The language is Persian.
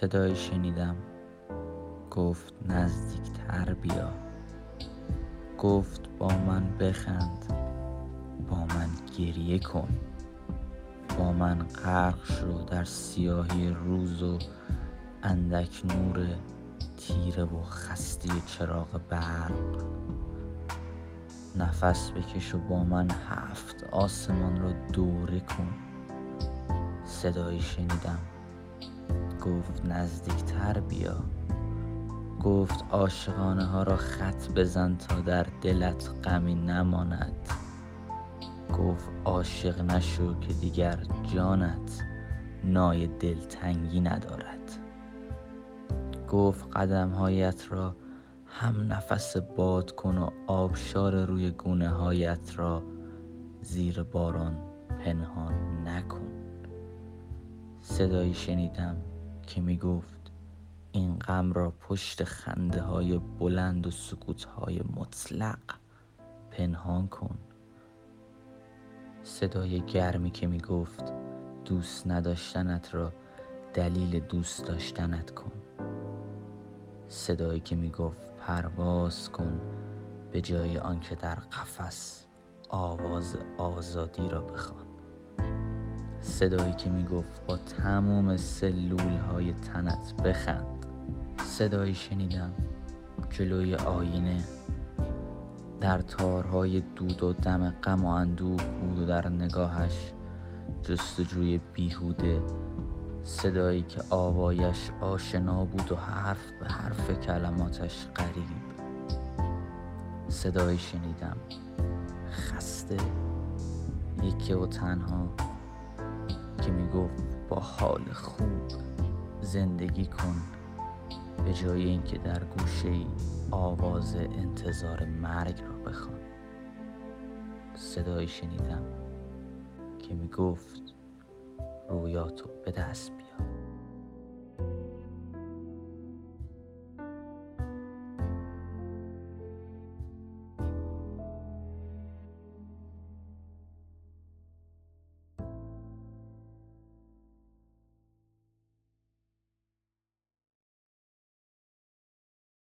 صدایی شنیدم. گفت نزدیکتر بیا. گفت با من بخند. با من گریه کن. با من غرق شو در سیاهی روز و اندک نور تیره و خسته چراغ برق. نفس بکش و با من هفت آسمان را دوره کن. صدایی شنیدم. گفت نزدیکتر بیا. گفت عاشقانه ها را خط بزن تا در دلت غمی نماند. گفت عاشق نشو که دیگر جانت نای دلتنگی ندارد. گفت قدمهایت را هم نفس باد کن و آبشار روی گونه هایت را زیر باران پنهان نکن. صدایی شنیدم. که می گفت این غم را پشت خنده های بلند و سکوت های مطلق پنهان کن. صدای گرمی که می گفت دوست نداشتنت را دلیل دوست داشتنت کن. صدایی که می گفت پرواز کن به جای آنکه در قفس آواز آزادی را بخوان. صدایی که می گفت با تمام سلول های تنت بخند. صدایی شنیدم جلوی آینه. در تارهای دود و دم غم و اندوه بود و در نگاهش جستجوی بیهوده. صدایی که آوایش آشنا بود و حرف به حرف کلماتش غریب. صدایی شنیدم خسته. یکی و تنها. که می‌گفت با حال خوب زندگی کن. به جای اینکه در گوشه ای آواز انتظار مرگ را بخوان. صدایی شنیدم که می‌گفت رویاتو به دست بیار.